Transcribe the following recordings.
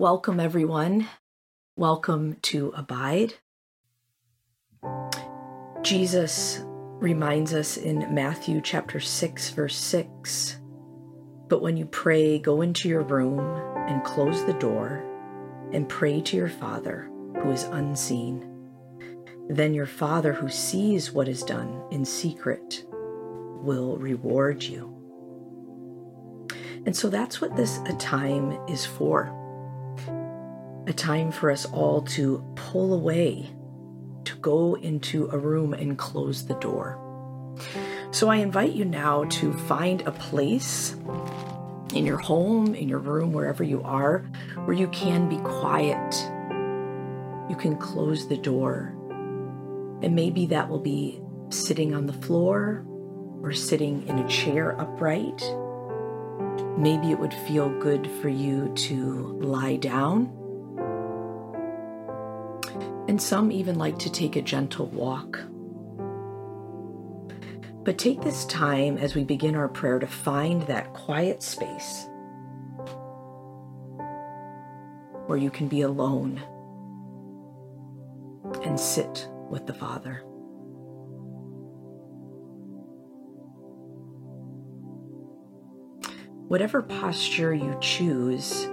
Welcome, everyone. Welcome to Abide. Jesus reminds us in Matthew chapter 6, verse 6 But when you pray, go into your room and close the door and pray to your Father who is unseen. Then your Father who sees what is done in secret will reward you. And so that's what this time is for. A time for us all to pull away, to go into a room and close the door. So I invite you now to find a place in your home, in your room, wherever you are, where you can be quiet. You can close the door. And maybe that will be sitting on the floor or sitting in a chair upright. Maybe it would feel good for you to lie down. And some even like to take a gentle walk. But take this time as we begin our prayer to find that quiet space where you can be alone and sit with the Father. Whatever posture you choose,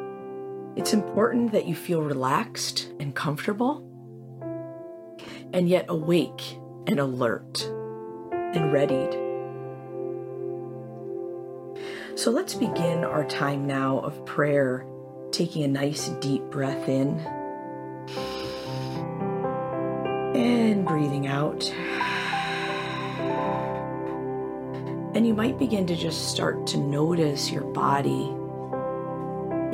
it's important that you feel relaxed and comfortable, and yet awake and alert and readied. So let's begin our time now of prayer, taking a nice deep breath in and breathing out. And you might begin to just start to notice your body.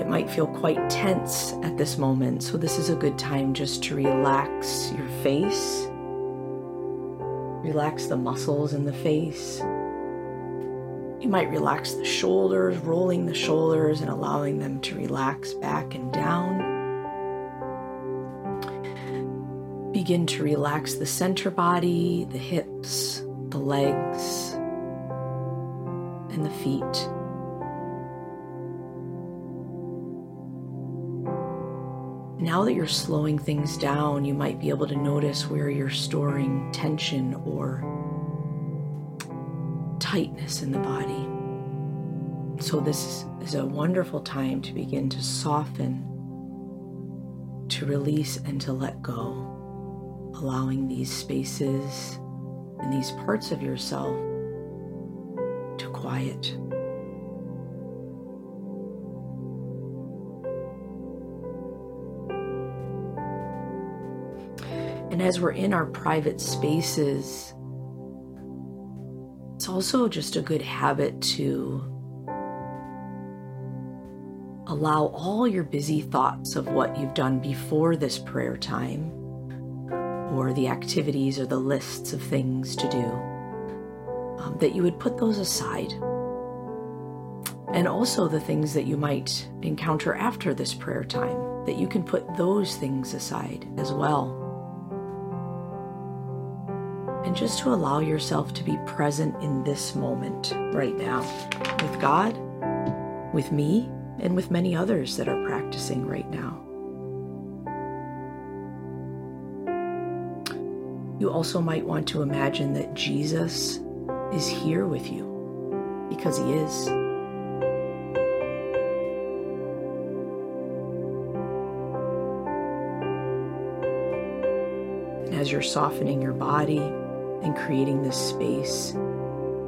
It might feel quite tense at this moment, so this is a good time just to relax your face. Relax the muscles in the face. You might relax the shoulders, rolling the shoulders and allowing them to relax back and down. Begin to relax the center body, the hips, the legs and the feet. Now that you're slowing things down, you might be able to notice where you're storing tension or tightness in the body. So, this is a wonderful time to begin to soften, to release, and to let go, allowing these spaces and these parts of yourself to quiet. And as we're in our private spaces, it's also just a good habit to allow all your busy thoughts of what you've done before this prayer time, or the activities or the lists of things to do um, that you would put those aside. And also the things that you might encounter after this prayer time, that you can put those things aside as well. And just to allow yourself to be present in this moment right now with God, with me, and with many others that are practicing right now. You also might want to imagine that Jesus is here with you because He is. As you're softening your body and creating this space,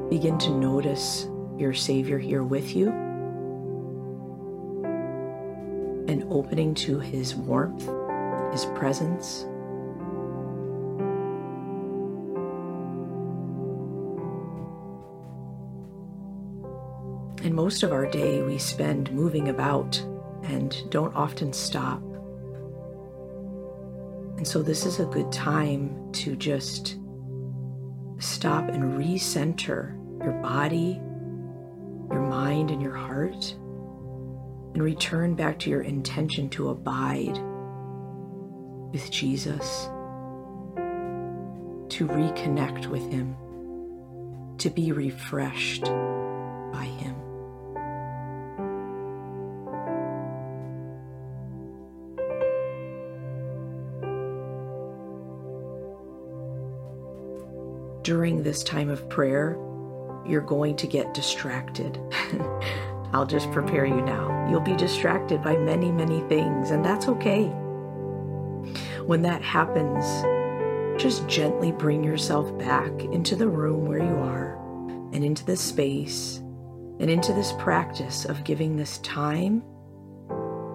begin to notice your Savior here with you and opening to His warmth, His presence. And most of our day we spend moving about and don't often stop. And so this is a good time to just stop and recenter your body, your mind, and your heart, and return back to your intention to abide with Jesus, to reconnect with Him, to be refreshed by Him. During this time of prayer, you're going to get distracted. I'll just prepare you now. You'll be distracted by many, many things, and that's okay. When that happens, just gently bring yourself back into the room where you are and into this space and into this practice of giving this time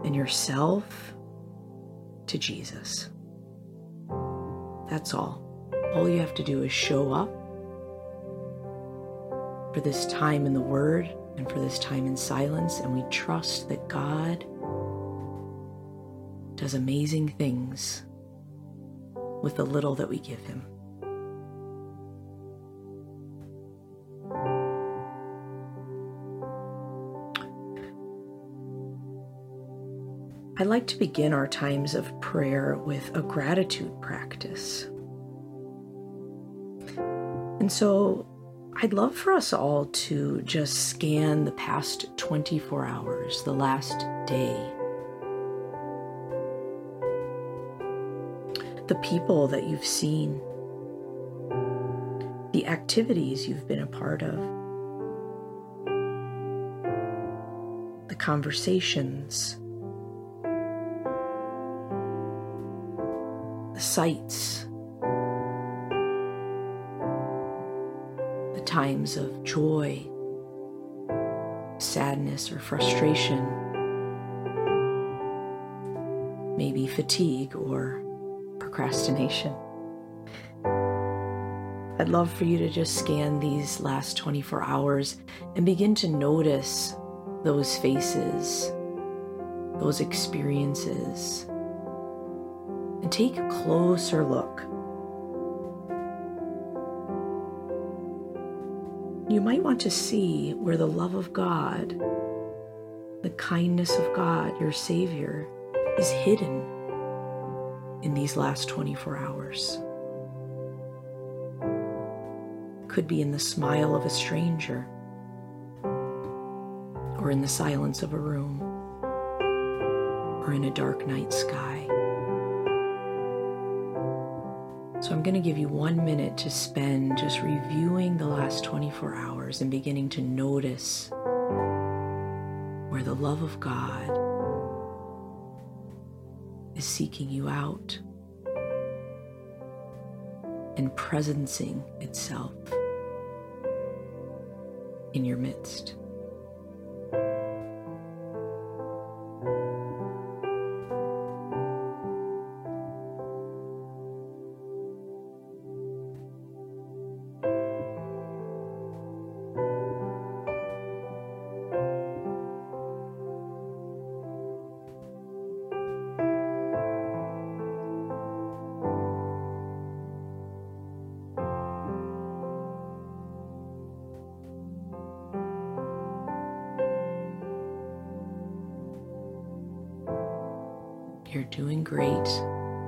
and yourself to Jesus. That's all. All you have to do is show up for this time in the Word and for this time in silence, and we trust that God does amazing things with the little that we give Him. I like to begin our times of prayer with a gratitude practice. And so I'd love for us all to just scan the past 24 hours, the last day. The people that you've seen, the activities you've been a part of, the conversations, the sights times of joy, sadness, or frustration, maybe fatigue or procrastination. I'd love for you to just scan these last 24 hours and begin to notice those faces, those experiences, and take a closer look you might want to see where the love of God, the kindness of God, your Savior, is hidden in these last 24 hours. could be in the smile of a stranger, or in the silence of a room, or in a dark night sky. So I'm going to give you one minute to spend just reviewing the last 24 hours and beginning to notice where the love of God is seeking you out and presencing itself in your midst.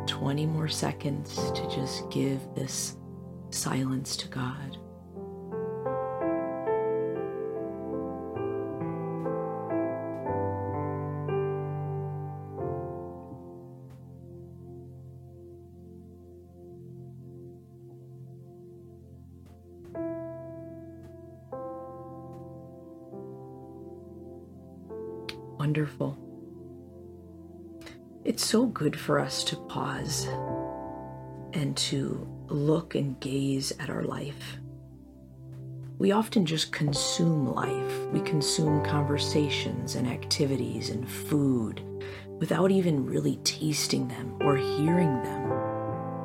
20 more seconds to just give this silence to God. So good for us to pause and to look and gaze at our life. We often just consume life. We consume conversations and activities and food without even really tasting them or hearing them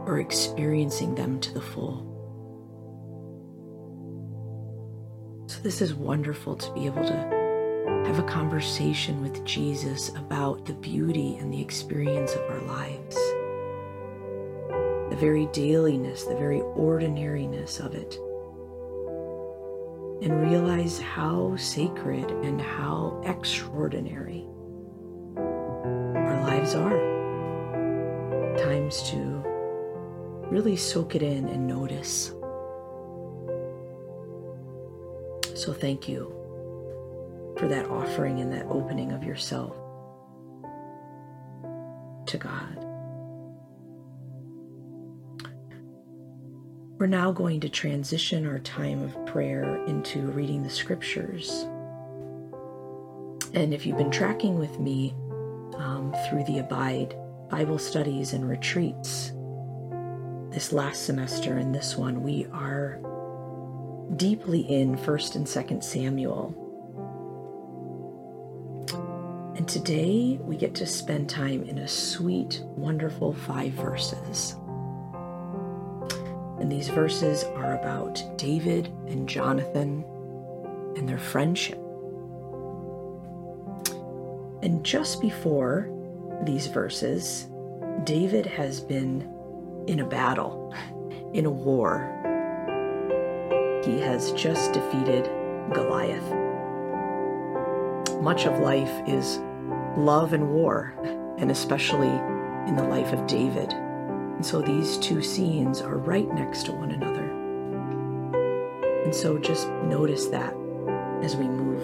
or experiencing them to the full. So, this is wonderful to be able to have a conversation with Jesus about the beauty and the experience of our lives, the very dailiness, the very ordinariness of it, and realize how sacred and how extraordinary our lives are. Times to really soak it in and notice. So, thank you for that offering and that opening of yourself to God. We're now going to transition our time of prayer into reading the scriptures. And if you've been tracking with me um, through the Abide Bible studies and retreats, this last semester and this one, we are deeply in 1st and 2nd Samuel. And today we get to spend time in a sweet, wonderful five verses. And these verses are about David and Jonathan and their friendship. And just before these verses, David has been in a battle, in a war. He has just defeated Goliath. Much of life is love and war, and especially in the life of David. And so these two scenes are right next to one another. And so just notice that as we move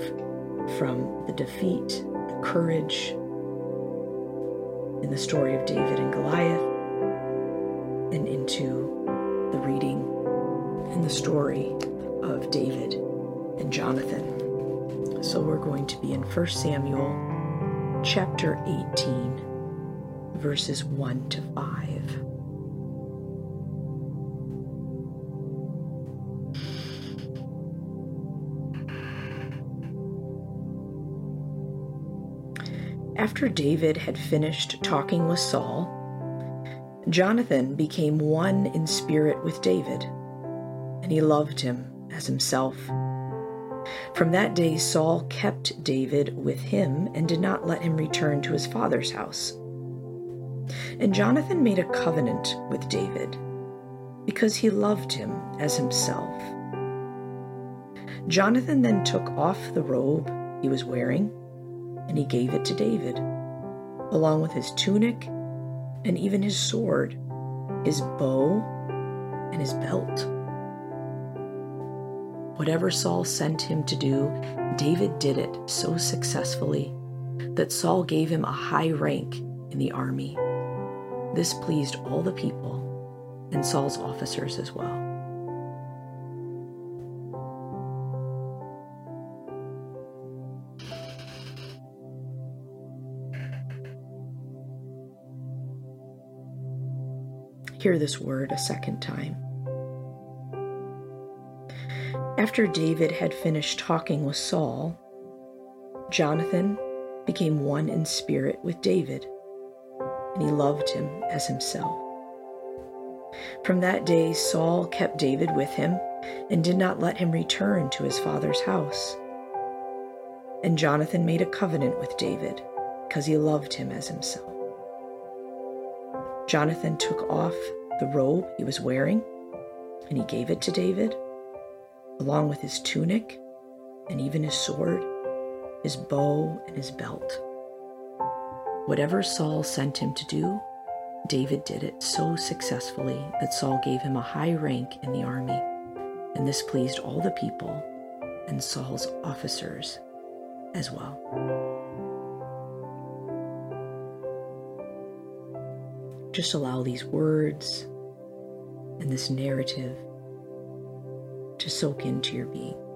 from the defeat, the courage in the story of David and Goliath, and into the reading and the story of David and Jonathan. So we're going to be in 1 Samuel chapter 18, verses 1 to 5. After David had finished talking with Saul, Jonathan became one in spirit with David, and he loved him as himself. From that day, Saul kept David with him and did not let him return to his father's house. And Jonathan made a covenant with David because he loved him as himself. Jonathan then took off the robe he was wearing and he gave it to David, along with his tunic and even his sword, his bow, and his belt. Whatever Saul sent him to do, David did it so successfully that Saul gave him a high rank in the army. This pleased all the people and Saul's officers as well. Hear this word a second time. After David had finished talking with Saul, Jonathan became one in spirit with David, and he loved him as himself. From that day, Saul kept David with him and did not let him return to his father's house. And Jonathan made a covenant with David because he loved him as himself. Jonathan took off the robe he was wearing and he gave it to David, along with his tunic and even his sword, his bow, and his belt. Whatever Saul sent him to do, David did it so successfully that Saul gave him a high rank in the army, and this pleased all the people and Saul's officers as well. Just allow these words and this narrative to soak into your being.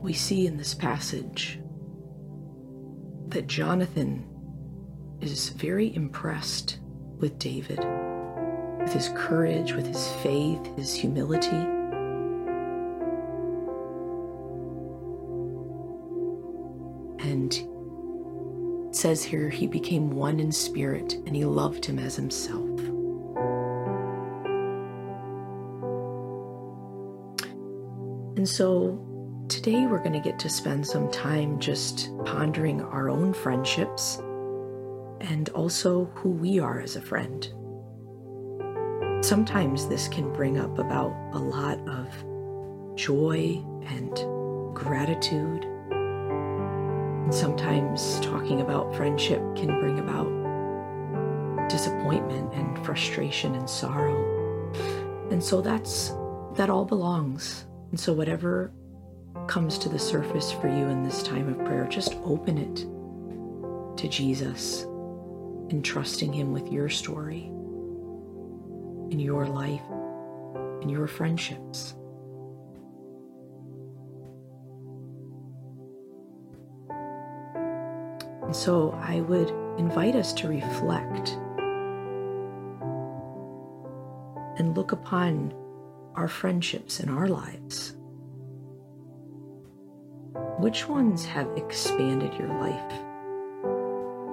We see in this passage that Jonathan is very impressed with David, with his courage, with his faith, his humility. And says here he became one in spirit and he loved him as himself. And so Today, we're going to get to spend some time just pondering our own friendships and also who we are as a friend. Sometimes this can bring up about a lot of joy and gratitude. And sometimes talking about friendship can bring about disappointment and frustration and sorrow. And so that's that all belongs. And so whatever comes to the surface for you in this time of prayer, just open it to Jesus and trusting Him with your story and your life and your friendships. And so I would invite us to reflect and look upon our friendships in our lives. Which ones have expanded your life,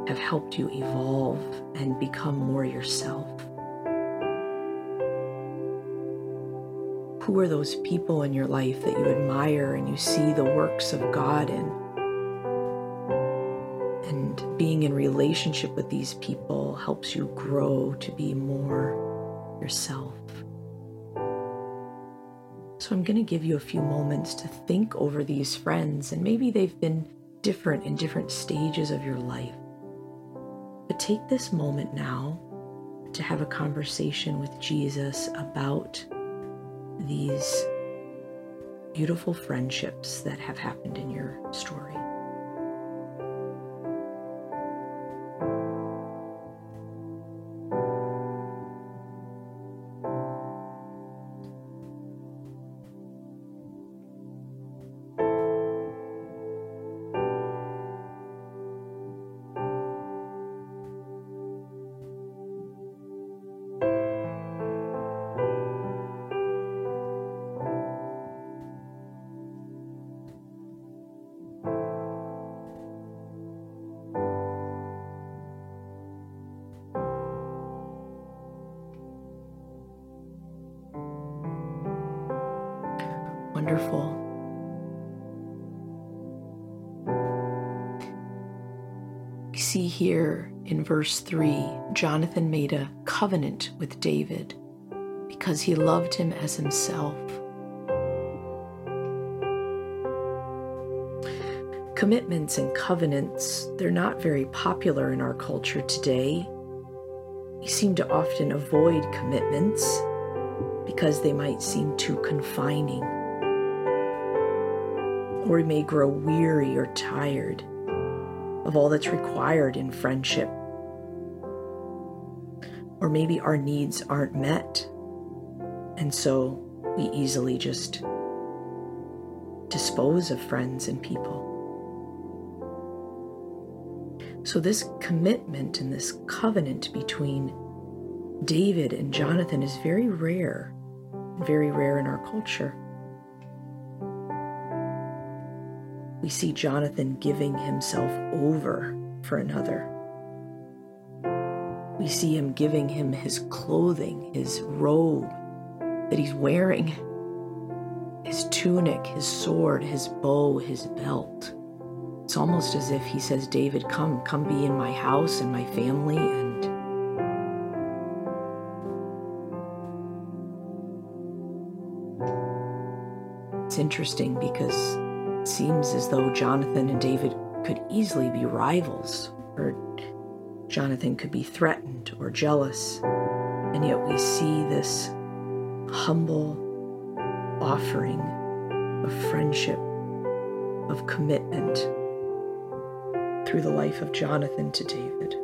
have helped you evolve and become more yourself? Who are those people in your life that you admire and you see the works of God in? And being in relationship with these people helps you grow to be more yourself. So I'm going to give you a few moments to think over these friends, and maybe they've been different in different stages of your life. But take this moment now to have a conversation with Jesus about these beautiful friendships that have happened in your story. Wonderful. We see here in verse 3 Jonathan made a covenant with David because he loved him as himself. Commitments and covenants, they're not very popular in our culture today. We seem to often avoid commitments because they might seem too confining or we may grow weary or tired of all that's required in friendship. Or maybe our needs aren't met, and so we easily just dispose of friends and people. So, this commitment and this covenant between David and Jonathan is very rare, very rare in our culture. We see Jonathan giving himself over for another. We see him giving him his clothing, his robe that he's wearing, his tunic, his sword, his bow, his belt. It's almost as if he says, David, come, come be in my house and my family and it's interesting because seems as though Jonathan and David could easily be rivals, or Jonathan could be threatened or jealous. And yet we see this humble offering of friendship, of commitment through the life of Jonathan to David.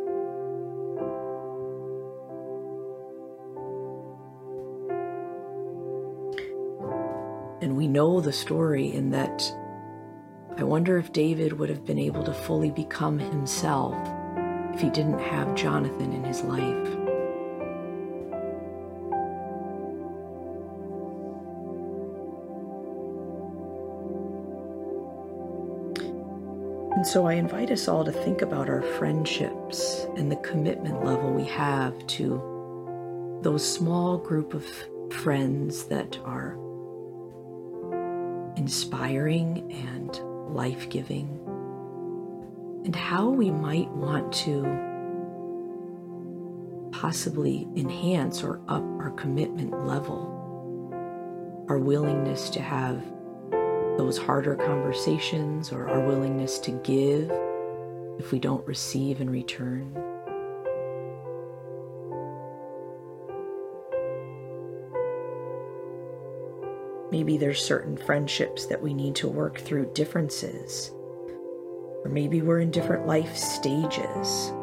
And we know the story in that I wonder if David would have been able to fully become himself if he didn't have Jonathan in his life. And so I invite us all to think about our friendships and the commitment level we have to those small group of friends that are inspiring and life giving, and how we might want to possibly enhance or up our commitment level, our willingness to have those harder conversations or our willingness to give if we don't receive in return. Maybe there's certain friendships that we need to work through differences. Or maybe we're in different life stages.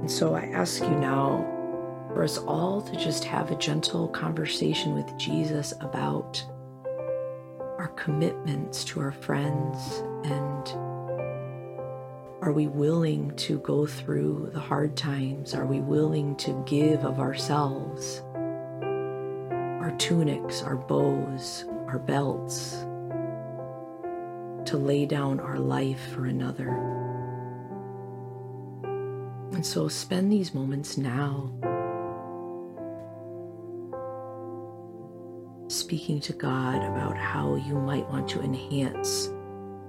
And so I ask you now for us all to just have a gentle conversation with Jesus about our commitments to our friends and are we willing to go through the hard times? Are we willing to give of ourselves? Our tunics, our bows, our belts, to lay down our life for another. And so spend these moments now speaking to God about how you might want to enhance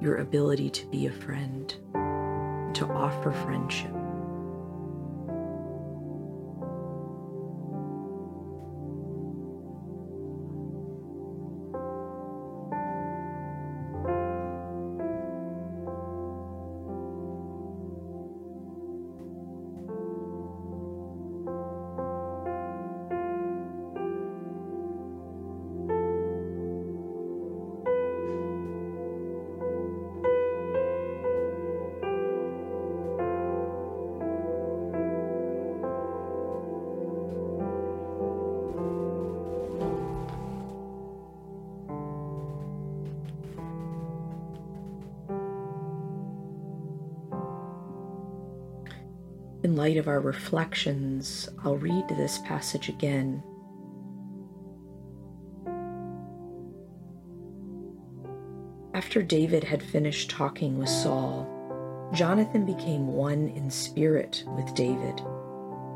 your ability to be a friend to offer friendship. In light of our reflections, I'll read this passage again. After David had finished talking with Saul, Jonathan became one in spirit with David,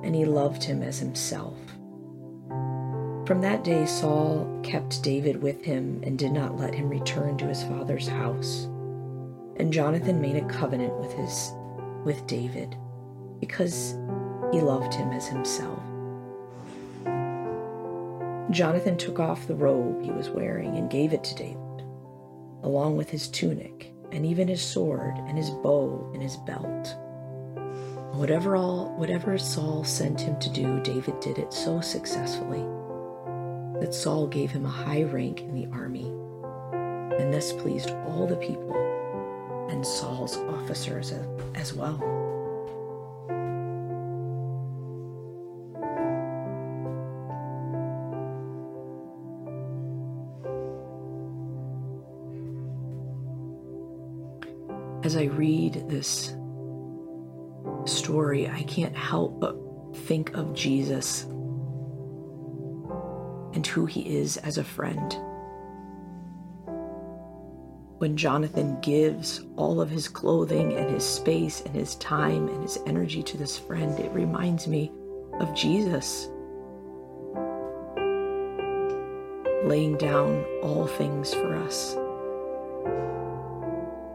and he loved him as himself. From that day, Saul kept David with him and did not let him return to his father's house. And Jonathan made a covenant with his with David because he loved him as himself. Jonathan took off the robe he was wearing and gave it to David, along with his tunic, and even his sword, and his bow, and his belt. Whatever all whatever Saul sent him to do, David did it so successfully that Saul gave him a high rank in the army, and this pleased all the people and Saul's officers as well. As I read this story, I can't help but think of Jesus and who he is as a friend. When Jonathan gives all of his clothing and his space and his time and his energy to this friend, it reminds me of Jesus laying down all things for us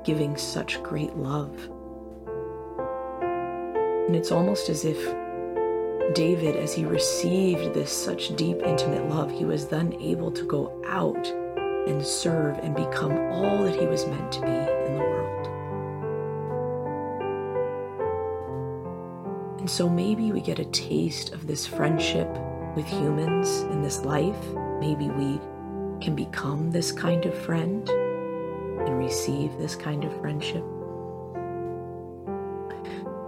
giving such great love. And it's almost as if David, as he received this such deep, intimate love, he was then able to go out and serve and become all that he was meant to be in the world. And so maybe we get a taste of this friendship with humans in this life. Maybe we can become this kind of friend and receive this kind of friendship.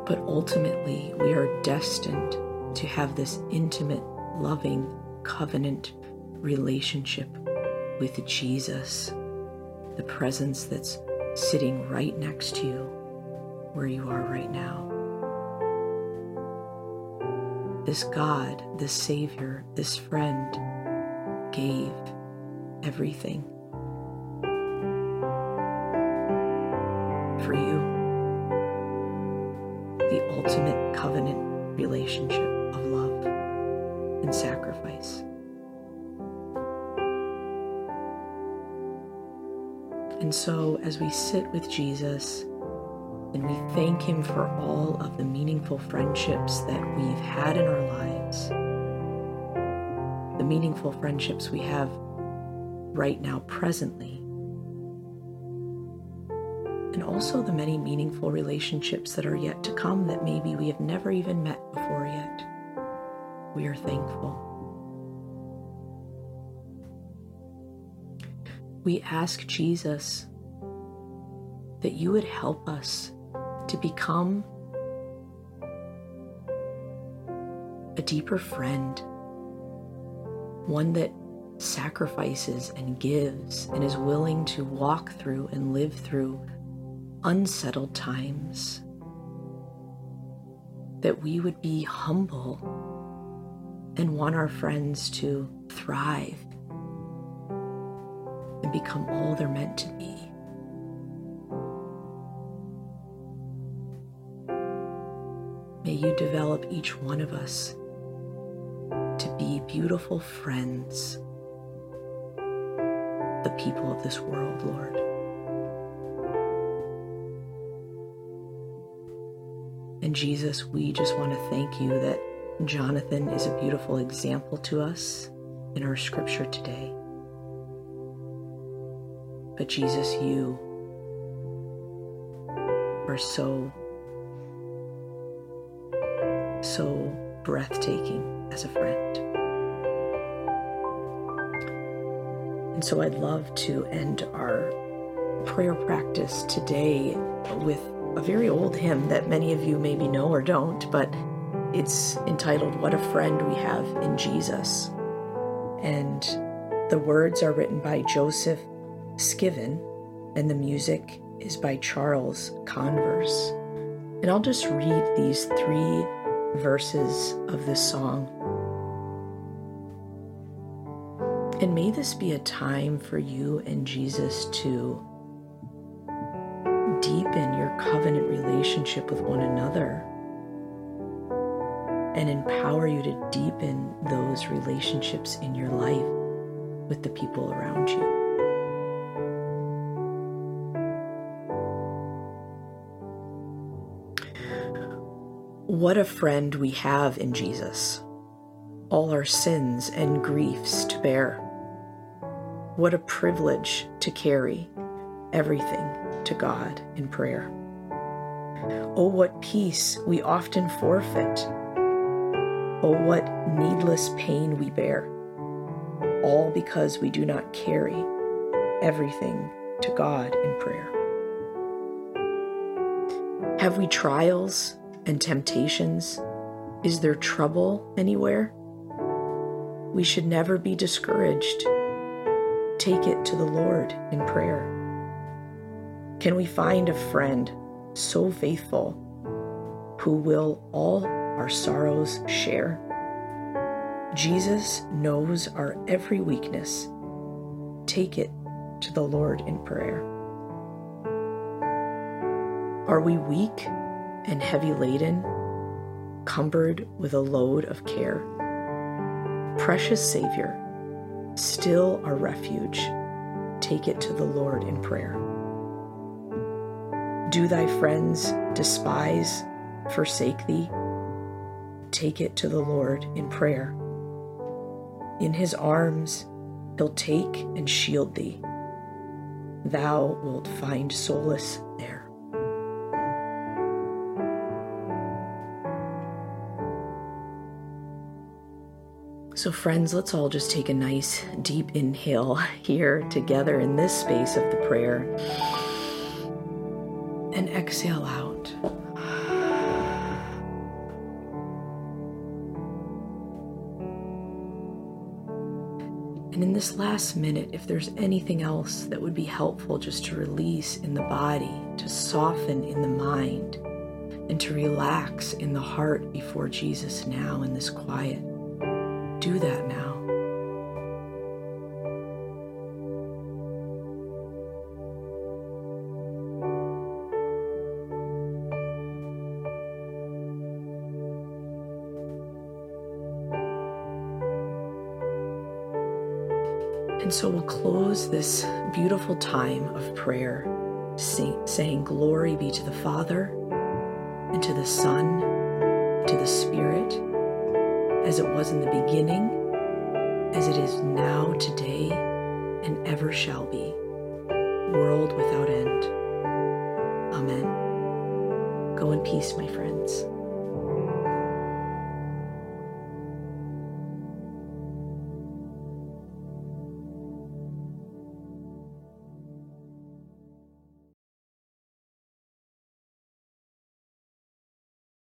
But ultimately, we are destined to have this intimate, loving, covenant relationship with Jesus, the presence that's sitting right next to you where you are right now. This God, this Savior, this friend gave everything for you the ultimate covenant relationship of love and sacrifice. And so, as we sit with Jesus and we thank Him for all of the meaningful friendships that we've had in our lives, the meaningful friendships we have right now, presently, also the many meaningful relationships that are yet to come that maybe we have never even met before yet. We are thankful. We ask Jesus that you would help us to become a deeper friend, one that sacrifices and gives and is willing to walk through and live through unsettled times. That we would be humble and want our friends to thrive and become all they're meant to be. May you develop each one of us to be beautiful friends, the people of this world, Lord. And Jesus, we just want to thank you that Jonathan is a beautiful example to us in our scripture today. But Jesus, you are so, so breathtaking as a friend. And so I'd love to end our prayer practice today with a very old hymn that many of you maybe know or don't, but it's entitled What a Friend We Have in Jesus. And the words are written by Joseph Scriven, and the music is by Charles Converse. And I'll just read these three verses of this song. And may this be a time for you and Jesus to deepen your covenant relationship with one another and empower you to deepen those relationships in your life with the people around you. What a friend we have in Jesus, all our sins and griefs to bear. What a privilege to carry everything to God in prayer. Oh, what peace we often forfeit. Oh, what needless pain we bear, all because we do not carry everything to God in prayer. Have we trials and temptations? Is there trouble anywhere? We should never be discouraged. Take it to the Lord in prayer. Can we find a friend so faithful who will all our sorrows share? Jesus knows our every weakness. Take it to the Lord in prayer. Are we weak and heavy laden, cumbered with a load of care? Precious Savior, still our refuge, take it to the Lord in prayer. Do thy friends despise, forsake thee? Take it to the Lord in prayer. In his arms he'll take and shield thee. Thou wilt find solace there. So, friends, let's all just take a nice deep inhale here together in this space of the prayer and exhale out. And in this last minute, if there's anything else that would be helpful just to release in the body, to soften in the mind, and to relax in the heart before Jesus now in this quiet, do that now. And so we'll close this beautiful time of prayer saying, Glory be to the Father, and to the Son, to the Spirit, as it was in the beginning, as it is now, today, and ever shall be, world without end. Amen. Go in peace, my friends.